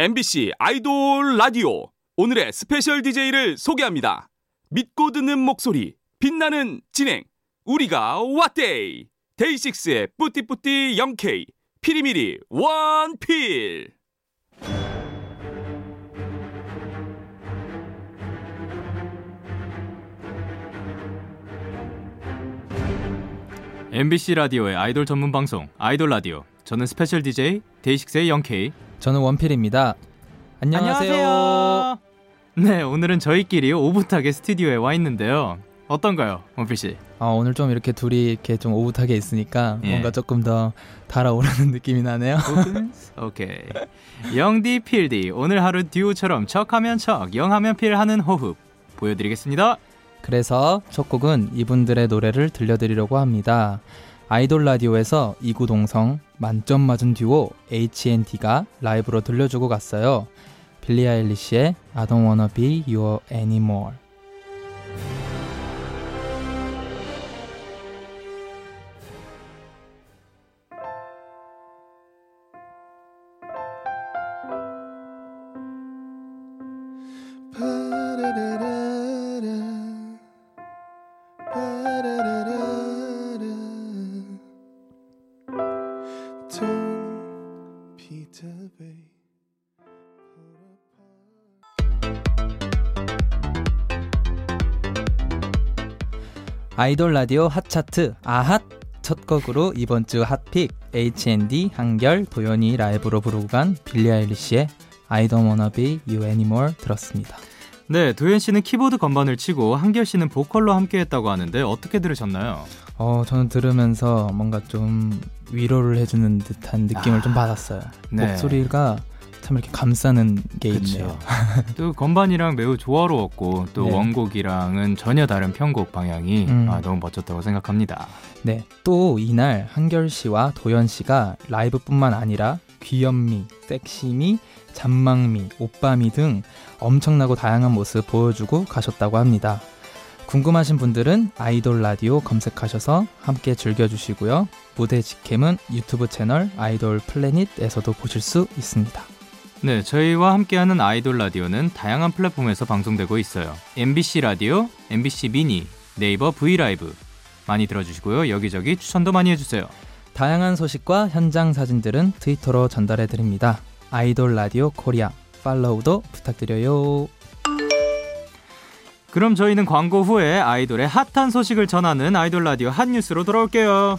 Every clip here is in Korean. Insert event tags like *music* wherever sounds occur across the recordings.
MBC 아이돌 라디오 오늘의 special DJ를 소개합니다. 믿고 듣는 목소리, 빛나는 진행. 우리가 왔데이. 데이식스의 뿌띠뿌띠 영케이, 피리미리 원필. MBC 라디오의 아이돌 전문 방송 아이돌 라디오. 저는 special DJ 데이식스의 영케이. 저는 원필입니다. 안녕하세요. 안녕하세요. 네, 오늘은 저희끼리 오붓하게 스튜디오에 와 있는데요. 어떤가요, 원필 씨? 아, 오늘 좀 이렇게 둘이 이렇게 좀 오붓하게 있으니까 예. 뭔가 조금 더 달아오르는 *laughs* 느낌이 나네요. 오케이. 영디 필디 오늘 하루 듀오처럼 척하면 척, 영하면 필 하는 호흡 보여드리겠습니다. 그래서 첫 곡은 이분들의 노래를 들려드리려고 합니다. 아이돌 라디오에서 이구동성 만점 맞은 듀오 HNT가 라이브로 들려주고 갔어요. 빌리 아일리시의 I don't wanna be your anymore. 아이돌 라디오 핫차트 아핫 첫 곡으로 이번 주 핫픽 H&D 한결 도연이 라이브로 부르고 간 빌리 아일리시의 I don't wanna be you anymore 들었습니다. 네, 도현 씨는 키보드 건반을 치고 한결 씨는 보컬로 함께했다고 하는데 어떻게 들으셨나요? 어 저는 들으면서 뭔가 좀 위로를 해주는 듯한 느낌을 좀 받았어요. 네. 목소리가 참 이렇게 감싸는 게 그쵸. 있네요. *laughs* 또 건반이랑 매우 조화로웠고 또 네. 원곡이랑은 전혀 다른 편곡 방향이 음. 아, 너무 멋졌다고 생각합니다. 네, 또 이날 한결 씨와 도연 씨가 라이브뿐만 아니라 귀염미, 섹시미, 잔망미, 오빠미 등 엄청나고 다양한 모습 보여주고 가셨다고 합니다. 궁금하신 분들은 아이돌 라디오 검색하셔서 함께 즐겨주시고요. 무대 직캠은 유튜브 채널 아이돌 플래닛에서도 보실 수 있습니다. 네, 저희와 함께하는 아이돌 라디오는 다양한 플랫폼에서 방송되고 있어요. MBC 라디오, MBC 미니, 네이버 V 라이브 많이 들어주시고요. 여기저기 추천도 많이 해주세요. 다양한 소식과 현장 사진들은 트위터로 전달해 드립니다. 아이돌 라디오 코리아 팔로우도 부탁드려요. 그럼 저희는 광고 후에 아이돌의 핫한 소식을 전하는 아이돌 라디오 핫 뉴스로 돌아올게요.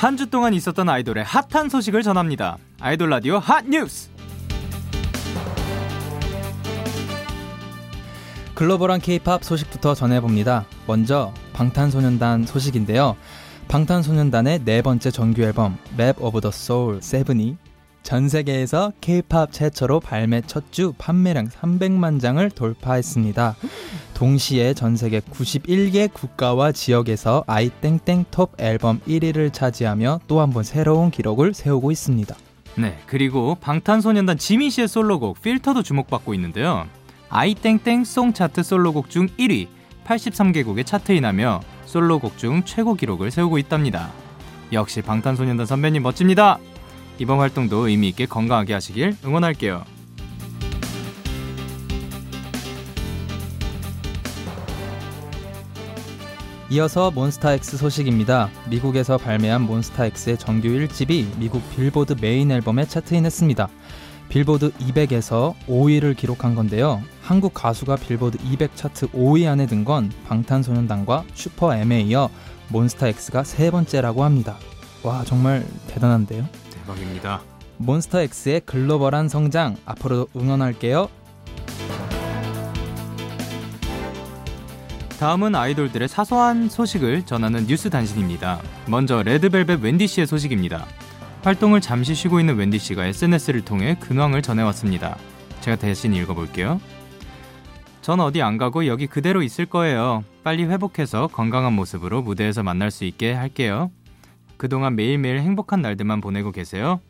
한 주 동안 있었던 아이돌의 핫한 소식을 전합니다. 아이돌 라디오 핫 뉴스. 글로벌한 케이팝 소식부터 전해봅니다. 먼저 방탄소년단 소식인데요. 방탄소년단의 네 번째 정규 앨범 Map of the Soul 7이 전 세계에서 케이팝 최초로 발매 첫 주 판매량 300만 장을 돌파했습니다. 동시에 전 세계 91개 국가와 지역에서 아이땡땡 톱 앨범 1위를 차지하며 또 한 번 새로운 기록을 세우고 있습니다. 네, 그리고 방탄소년단 지민 씨의 솔로곡 필터도 주목받고 있는데요. 아이땡땡 song 차트 솔로곡 중 1위, 83개국에 차트인하며 솔로곡 중 최고 기록을 세우고 있답니다. 역시 방탄소년단 선배님 멋집니다. 이번 활동도 의미 있게 건강하게 하시길 응원할게요. 이어서 몬스타엑스 소식입니다. 미국에서 발매한 몬스타엑스의 정규 1집이 미국 빌보드 메인 앨범에 차트인했습니다. 빌보드 200에서 5위를 기록한 건데요. 한국 가수가 빌보드 200 차트 5위 안에 든 건 방탄소년단과 슈퍼 M에 이어 몬스타엑스가 세 번째라고 합니다. 와 정말 대단한데요. 대박입니다. 몬스타엑스의 글로벌한 성장 앞으로도 응원할게요. 다음은 아이돌들의 사소한 소식을 전하는 뉴스 단신입니다. 먼저 레드벨벳 웬디 씨의 소식입니다. 활동을 잠시 쉬고 있는 웬디 씨가 SNS를 통해 근황을 전해왔습니다. 제가 대신 읽어볼게요. 전 어디 안 가고 여기 그대로 있을 거예요. 빨리 회복해서 건강한 모습으로 무대에서 만날 수 있게 할게요. 그동안 매일매일 행복한 날들만 보내고 계세요.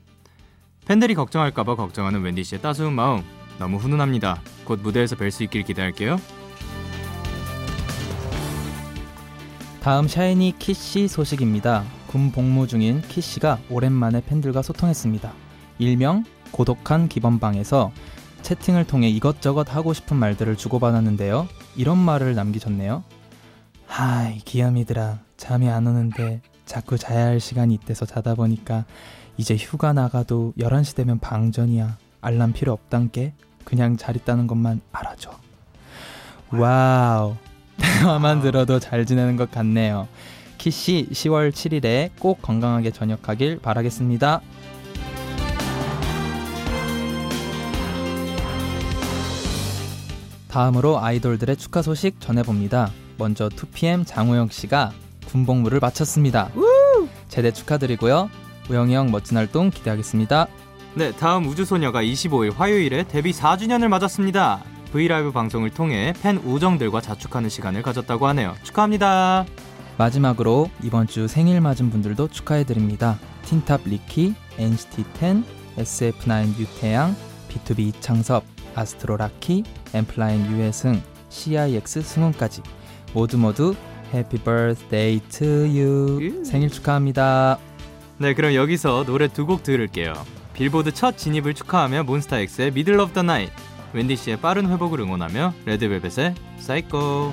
팬들이 걱정할까봐 걱정하는 웬디 씨의 따스운 마음 너무 훈훈합니다. 곧 무대에서 뵐 수 있길 기대할게요. 다음 샤이니 키씨 소식입니다. 군 복무 중인 키씨가 오랜만에 팬들과 소통했습니다. 일명 고독한 기범방에서 채팅을 통해 이것저것 하고 싶은 말들을 주고받았는데요. 이런 말을 남기셨네요. Hi 귀염이들아 잠이 안 오는데 자꾸 자야 할 시간이 이때서 자다 보니까 이제 휴가 나가도 11시 되면 방전이야. 알람 필요 없단께 그냥 잘 있다는 것만 알아줘. Wow. 대화만 들어도 잘 지내는 것 같네요. 키씨 10월 7일에 꼭 건강하게 전역하길 바라겠습니다. 다음으로 아이돌들의 축하 소식 전해봅니다. 먼저 2PM 장우영 씨가 군복무를 마쳤습니다. 제대 축하드리고요. 우영이 형 멋진 활동 기대하겠습니다. 네, 다음 우주소녀가 25일 화요일에 데뷔 4주년을 맞았습니다. V LIVE 방송을 통해 팬 우정들과 자축하는 시간을 가졌다고 하네요. 축하합니다. 마지막으로 이번 주 생일 맞은 분들도 축하해드립니다. 틴탑 리키, NCT 10, SF9 유태양, B2B 이창섭, 아스트로 라키, 엔플라잉 유회승, CIX 승훈까지 모두 모두 Happy birthday to you 음. 생일 축하합니다. 네, 그럼 여기서 노래 두 곡 들을게요. 빌보드 첫 진입을 축하하며 몬스타엑스의 Middle Of The Night, 웬디 씨의 빠른 회복을 응원하며 레드벨벳의 사이코.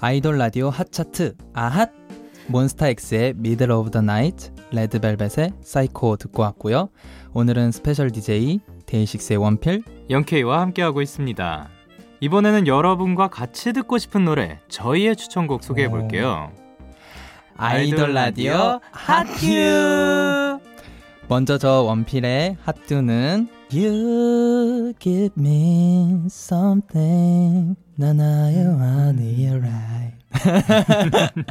아이돌 라디오 hot차트 아핫 몬스타엑스의 Middle Of The Night 레드벨벳의 사이코 듣고 왔고요. 오늘은 special DJ 데이식스의 원필 영케이와 함께하고 있습니다. 이번에는 여러분과 같이 듣고 싶은 노래 저희의 추천곡 소개해 볼게요. 아이돌 라디오 핫듀 먼저 저 원필의 핫듀는 You give me something 난 아유 아니 right *laughs*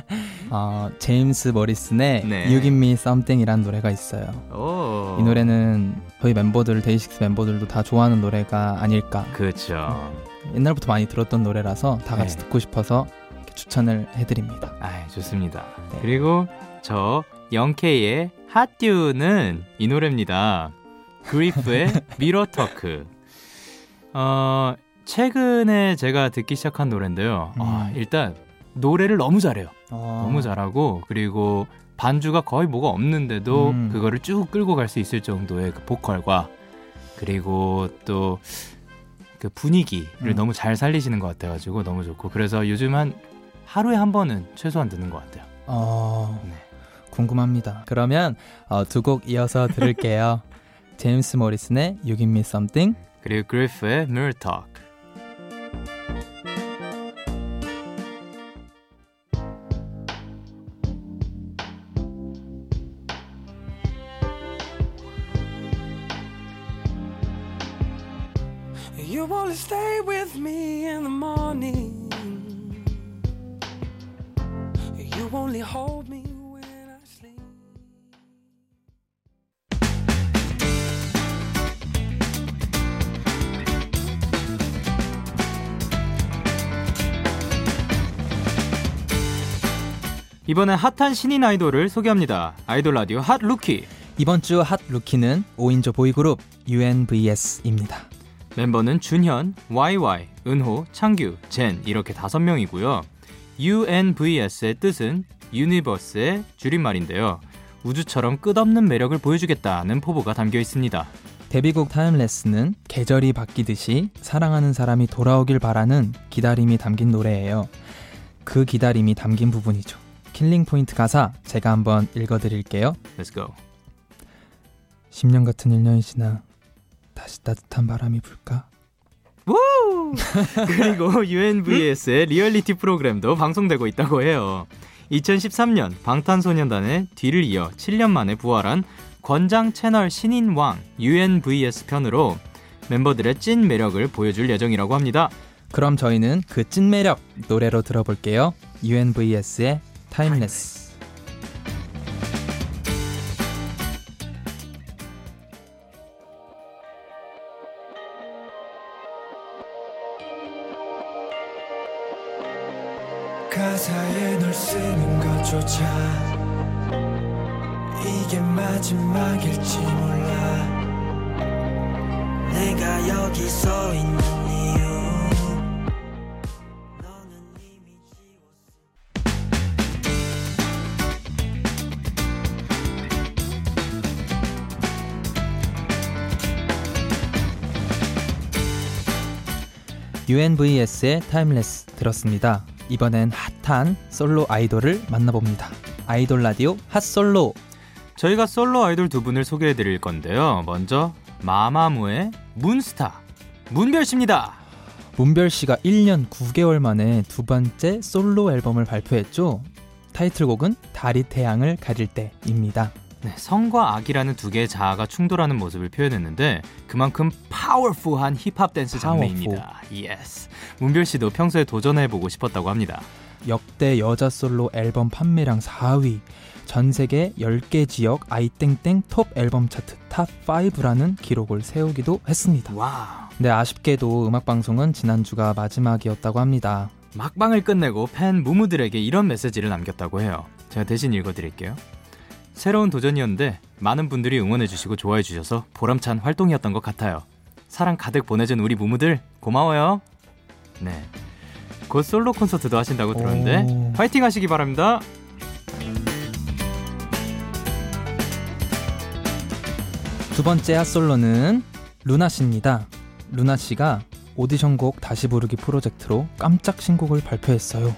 어, 제임스 모리슨의 네. You give me something이라는 노래가 있어요 오. 이 노래는 저희 멤버들 데이식스 멤버들도 다 좋아하는 노래가 아닐까 그렇죠. 옛날부터 많이 들었던 노래라서 다 같이 네. 듣고 싶어서 추천을 해드립니다 아, 좋습니다. 네. 그리고 저 영케이의 핫듀는 이 노래입니다. 그리프의 Mirror Talk. 어, 최근에 제가 듣기 시작한 노래인데요. 아, 음. 일단 노래를 너무 잘해요. 어, 너무 잘하고 그리고 반주가 거의 뭐가 없는데도 음. 그거를 쭉 끌고 갈 수 있을 정도의 그 보컬과 그리고 또 그 분위기를 음. 너무 잘 살리시는 것 같아가지고 너무 좋고 그래서 요즘 한 하루에 한 번은 최소한 듣는 것 같아요. 어, 네. 궁금합니다. 그러면 어, 두곡 이어서 들을게요. *laughs* 제임스 모리슨의 You Give Me Something 그리고 그리프의 Mirror Talk. You only stay with me in the morning. You only hold me 이번엔 핫한 신인 아이돌을 소개합니다. 아이돌 라디오 핫 루키. 이번 주 핫 루키는 5인조 보이그룹 UNVS입니다. 멤버는 준현, YY, 은호, 창규, 젠 이렇게 다섯 명이고요. UNVS의 뜻은 universe의 줄임말인데요. 우주처럼 끝없는 매력을 보여주겠다는 포부가 담겨 있습니다. 데뷔곡 Timeless는 계절이 바뀌듯이 사랑하는 사람이 돌아오길 바라는 기다림이 담긴 노래예요. 그 기다림이 담긴 부분이죠. killing 포인트 가사 제가 한번 읽어드릴게요. Let's go. 10년 같은 1년이 지나 다시 따뜻한 바람이 불까? *laughs* 그리고 UNVS의 리얼리티 프로그램도 방송되고 있다고 해요. 2013년 방탄소년단의 뒤를 이어 7년 만에 부활한 권장 채널 신인왕 UNVS 편으로 멤버들의 찐 매력을 보여줄 예정이라고 합니다. 그럼 저희는 그 찐 매력 노래로 들어볼게요. UNVS의 타임레스. 가 UNVS의 Timeless 들었습니다. 이번엔 핫한 솔로 아이돌을 만나봅니다. 아이돌 라디오 hot솔로 저희가 솔로 아이돌 두 분을 소개해 드릴 건데요. 먼저 마마무의 문스타 문별 씨입니다. 문별 씨가 1년 9개월 만에 두 번째 솔로 앨범을 발표했죠. 타이틀곡은 달이 태양을 가릴 때입니다. 네, 선과 악이라는 두 개의 자아가 충돌하는 모습을 표현했는데 그만큼 파워풀한 힙합 댄스 장르입니다. Yes. 문별 씨도 평소에 도전해 보고 싶었다고 합니다. 역대 여자 솔로 앨범 판매량 4위, 전 세계 10개 지역 아이땡땡 톱 앨범 차트 top 5라는 기록을 세우기도 했습니다. 와. 네, 아쉽게도 음악 방송은 지난주가 마지막이었다고 합니다. 막방을 끝내고 팬 무무들에게 이런 메시지를 남겼다고 해요. 제가 대신 읽어 드릴게요. 새로운 도전이었는데 많은 분들이 응원해주시고 좋아해주셔서 보람찬 활동이었던 것 같아요. 사랑 가득 보내준 우리 무무들 고마워요. 네. 곧 솔로 콘서트도 하신다고 들었는데 오. 화이팅 하시기 바랍니다. 두 번째 핫솔로는 루나 씨입니다. 루나 씨가 오디션곡 다시 부르기 프로젝트로 깜짝 신곡을 발표했어요.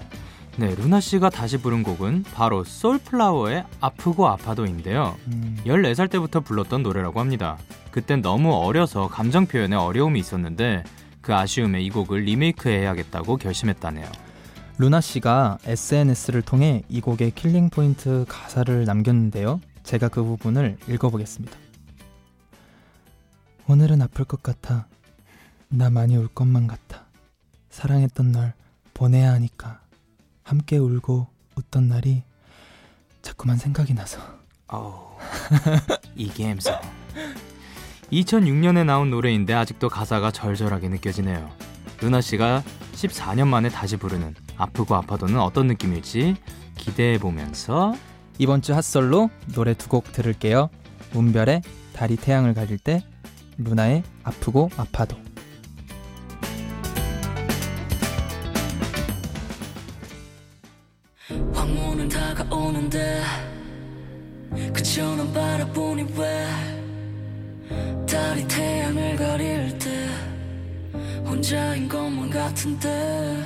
네, 루나 씨가 다시 부른 곡은 바로 소울플라워의 아프고 아파도인데요. 음, 14살 때부터 불렀던 노래라고 합니다. 그땐 너무 어려서 감정 표현에 어려움이 있었는데 그 아쉬움에 이 곡을 리메이크 해야겠다고 결심했다네요. 루나 씨가 SNS를 통해 이 곡의 killing 포인트 가사를 남겼는데요. 제가 그 부분을 읽어보겠습니다. 오늘은 아플 것 같아. 나 많이 울 것만 같아. 사랑했던 널 보내야 하니까. 함께 울고 웃던 날이 자꾸만 생각이 나서. 어우, 이게 햄성. 2006년에 나온 노래인데 아직도 가사가 절절하게 느껴지네요. 루나 씨가 14년 만에 다시 부르는 아프고 아파도는 어떤 느낌일지 기대해 보면서 이번 주 핫솔로 노래 두 곡 들을게요. 문별의 달이 태양을 가릴 때, 루나의 아프고 아파도. 그처럼 바라보니 왜 달이 태양을 가릴 때 혼자인 것만 같은데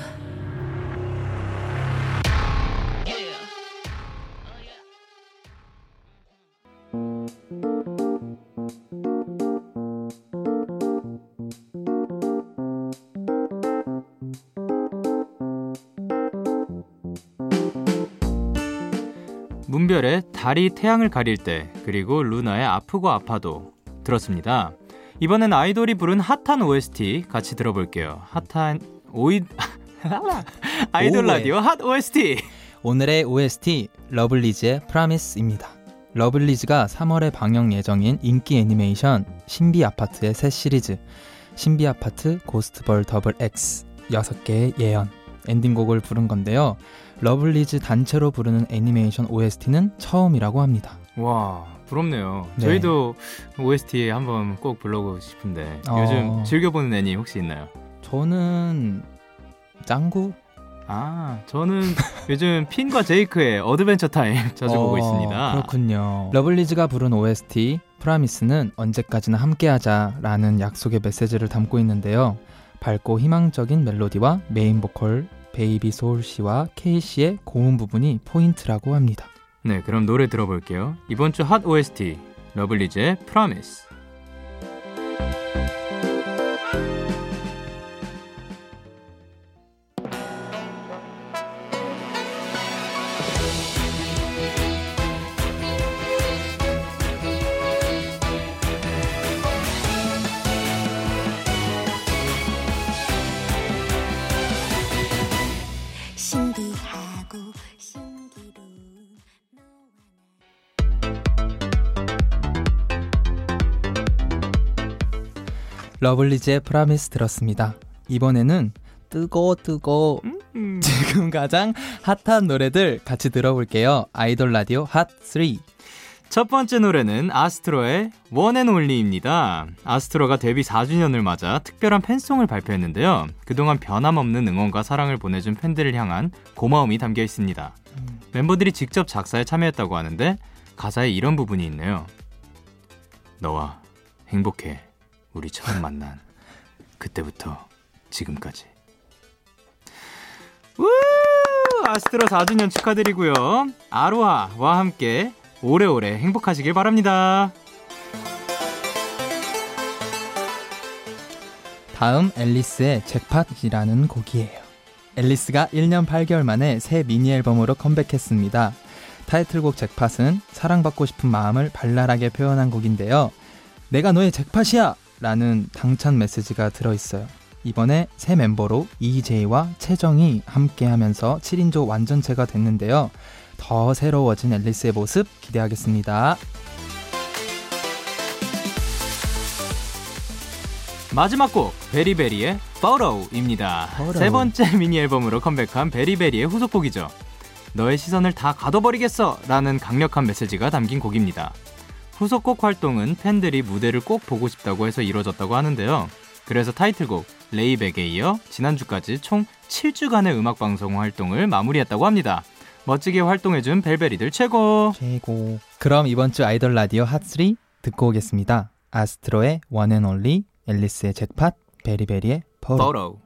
문별의 달이 태양을 가릴 때 그리고 루나의 아프고 아파도 들었습니다. 이번엔 아이돌이 부른 hot한 OST 같이 들어볼게요. hot한 오이 *laughs* 아이돌. 라디오 핫 OST. 오늘의 OST 러블리즈의 Promise입니다. 러블리즈가 3월에 방영 예정인 인기 애니메이션 신비 아파트의 새 시리즈 신비 아파트 Ghost Ball Double X 6개의 예언 엔딩곡을 부른 건데요. 러블리즈 단체로 부르는 애니메이션 OST는 처음이라고 합니다. 와 부럽네요. 네. 저희도 OST 한번 꼭 불러보고 싶은데 어. 요즘 즐겨보는 애니 혹시 있나요? 저는 짱구 아, 저는 *laughs* 요즘 핀과 제이크의 Adventure Time *laughs* 자주 보고 어, 있습니다. 그렇군요. 러블리즈가 부른 OST Promise는 언제까지나 함께하자라는 약속의 메시지를 담고 있는데요. 밝고 희망적인 멜로디와 메인 보컬 베이비 소울 씨와 케이 씨의 고음 부분이 포인트라고 합니다. 네, 그럼 노래 들어볼게요. 이번 주 핫 OST 러블리즈의 Promise. 러블리즈의 Promise 들었습니다. 이번에는 뜨거 뜨거 지금 가장 핫한 노래들 같이 들어볼게요. 아이돌 라디오 핫 3. 첫 번째 노래는 아스트로의 One and Only입니다. 아스트로가 데뷔 4주년을 맞아 특별한 fan song을 발표했는데요. 그동안 변함없는 응원과 사랑을 보내준 팬들을 향한 고마움이 담겨 있습니다. 멤버들이 직접 작사에 참여했다고 하는데 가사에 이런 부분이 있네요. 너와 행복해. 우리 처음 만난 그때부터 지금까지. 우! 아스트로 4주년 축하드리고요. 아로하와 함께 오래오래 행복하시길 바랍니다. 다음 앨리스의 잭팟이라는 곡이에요. 앨리스가 1년 8개월 만에 새 미니 앨범으로 컴백했습니다. 타이틀곡 잭팟은 사랑받고 싶은 마음을 발랄하게 표현한 곡인데요. 내가 너의 잭팟이야! 라는 당찬 메시지가 들어있어요. 이번에 새 멤버로 이재희와 채정이 함께 하면서 7인조 완전체가 됐는데요. 더 새로워진 앨리스의 모습 기대하겠습니다. 마지막 곡 베리베리의. Photo. 세 번째 미니 앨범으로 컴백한 베리베리의 후속곡이죠. 너의 시선을 다 가둬버리겠어! 라는 강력한 메시지가 담긴 곡입니다. 후속곡 활동은 팬들이 무대를 꼭 보고 싶다고 해서 이루어졌다고 하는데요. 그래서 타이틀곡 Lay Back에 이어 지난주까지 총 7주간의 음악 방송 활동을 마무리했다고 합니다. 멋지게 활동해준 베리베리들 최고! 최고. 그럼 이번 주 아이돌 라디오 핫3 듣고 오겠습니다. 아스트로의 One and Only, 엘리스의 Jackpot, 베리베리의 Photo. Photo. 믿기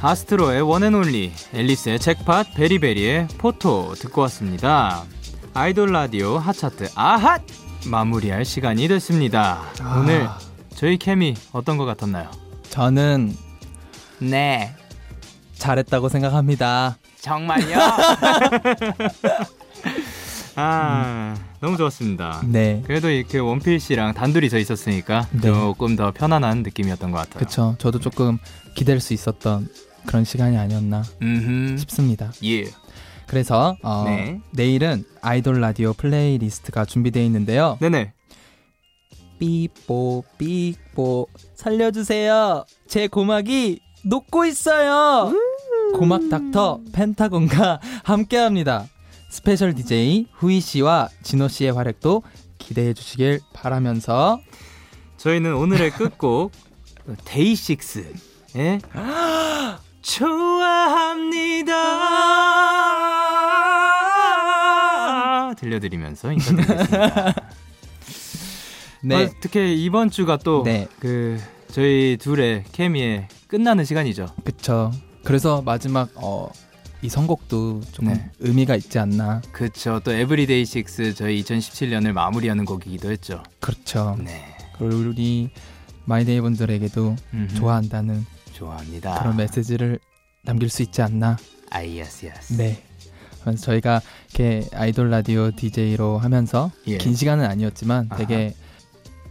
아스트로의 원앤올리, 앨리스의 잭팟, 베리베리의 포토 듣고 왔습니다. 아이돌 라디오 핫차트 아핫! 마무리할 시간이 됐습니다. 아. 오늘 저희 케미 어떤 것 같았나요? 저는 네. 잘했다고 생각합니다. 정말요? *laughs* 아, 너무 좋았습니다. 네. 그래도 이렇게 원필 씨랑 단둘이 서 있었으니까 네. 조금 더 편안한 느낌이었던 것 같아요. 그쵸. 저도 조금 기댈 수 있었던 그런 시간이 아니었나 음, 싶습니다. 예. 그래서 어, 네. 내일은 아이돌 라디오 playlist가 준비되어 있는데요. 네네. 삐뽀 삐뽀 살려주세요. 제 고막이 녹고 있어요. 고막 닥터 펜타곤과 함께합니다. special DJ 후이 씨와 진호 씨의 활약도 기대해 주시길 바라면서 저희는 오늘의 끝곡 *laughs* 데이식스의 *laughs* 좋아합니다 들려드리면서 인사드리겠습니다. *laughs* 네. 어, 특히 이번 주가 또 네. 그 저희 둘의 케미의 끝나는 시간이죠. 그쵸. 그래서 마지막 어, 이 선곡도 조금 네. 의미가 있지 않나. 그쵸. 또 Every DAY6 저희 2017년을 마무리하는 곡이기도 했죠. 그렇죠. 네. 그리고 우리 마이데이 분들에게도 음흠. 좋아한다는 좋아합니다. 그런 메시지를 남길 수 있지 않나. 아, yes, yes. 네. 그래서 저희가 이렇게 아이돌 라디오 DJ로 하면서 예. 긴 시간은 아니었지만 되게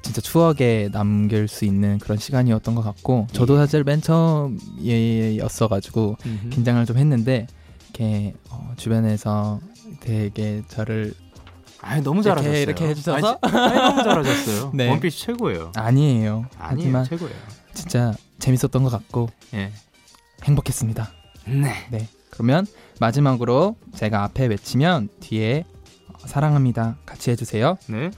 진짜 추억에 남길 수 있는 그런 시간이었던 것 같고 저도 예. 사실 맨 처음이었어가지고 음흠. 긴장을 좀 했는데 이렇게 어, 주변에서 되게 저를 아니 너무 이렇게- 잘하셨어요. 이렇게 해주셔서? 아니, 아니, 너무 잘하셨어요. *laughs* 네. 원피스 최고예요. 아니에요. 아니에요, 최고예요. 진짜 재밌었던 것 같고 예. 행복했습니다. 네. 네. 그러면 마지막으로 제가 앞에 외치면 뒤에 어, 사랑합니다 같이 해주세요. 네.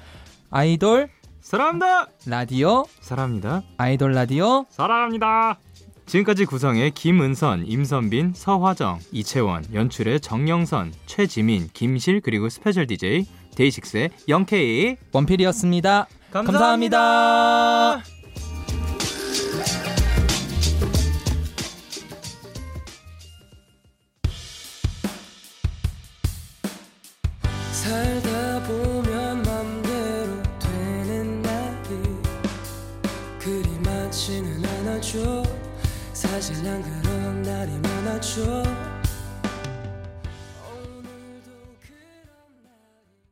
아이돌 사랑합니다. 라디오 사랑합니다. 아이돌 라디오 사랑합니다. 지금까지 구성의 김은선, 임선빈, 서화정, 이채원, 연출의 정영선, 최지민, 김실 그리고 special DJ 데이식스의 영케이 원필이었습니다. 감사합니다. 감사합니다.